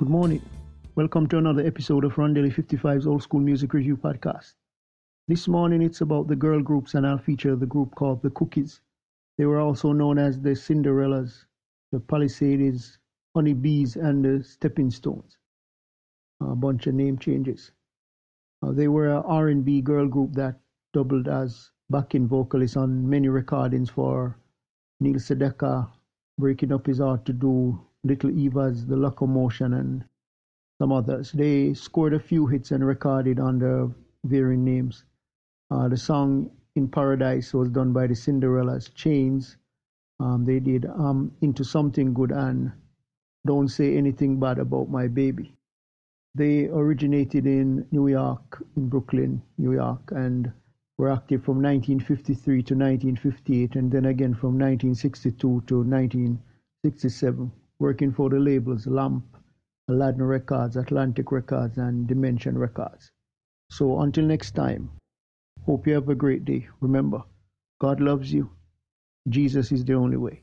Good morning. Welcome to another episode of Rondelle 55's Old School Music Review Podcast. This morning it's about the girl groups and I'll feature the group called the Cookies. They were also known as the Cinderellas, the Palisades, Honeybees, and the Stepping Stones. A bunch of name changes. Uh, they were an R&B girl group that doubled as backing vocalists on many recordings for Neil Sedaka, breaking up his art to do Little Eva's The Locomotion and some others. They scored a few hits and recorded under varying names. Uh, the song In Paradise was done by the Cinderellas, Chains. Um, they did um, Into Something Good and Don't Say Anything Bad About My Baby. They originated in New York, in Brooklyn, New York, and were active from 1953 to 1958, and then again from 1962 to 1967 working for the labels Lamp, Aladdin Records, Atlantic Records, and Dimension Records. So until next time, hope you have a great day. Remember, God loves you. Jesus is the only way.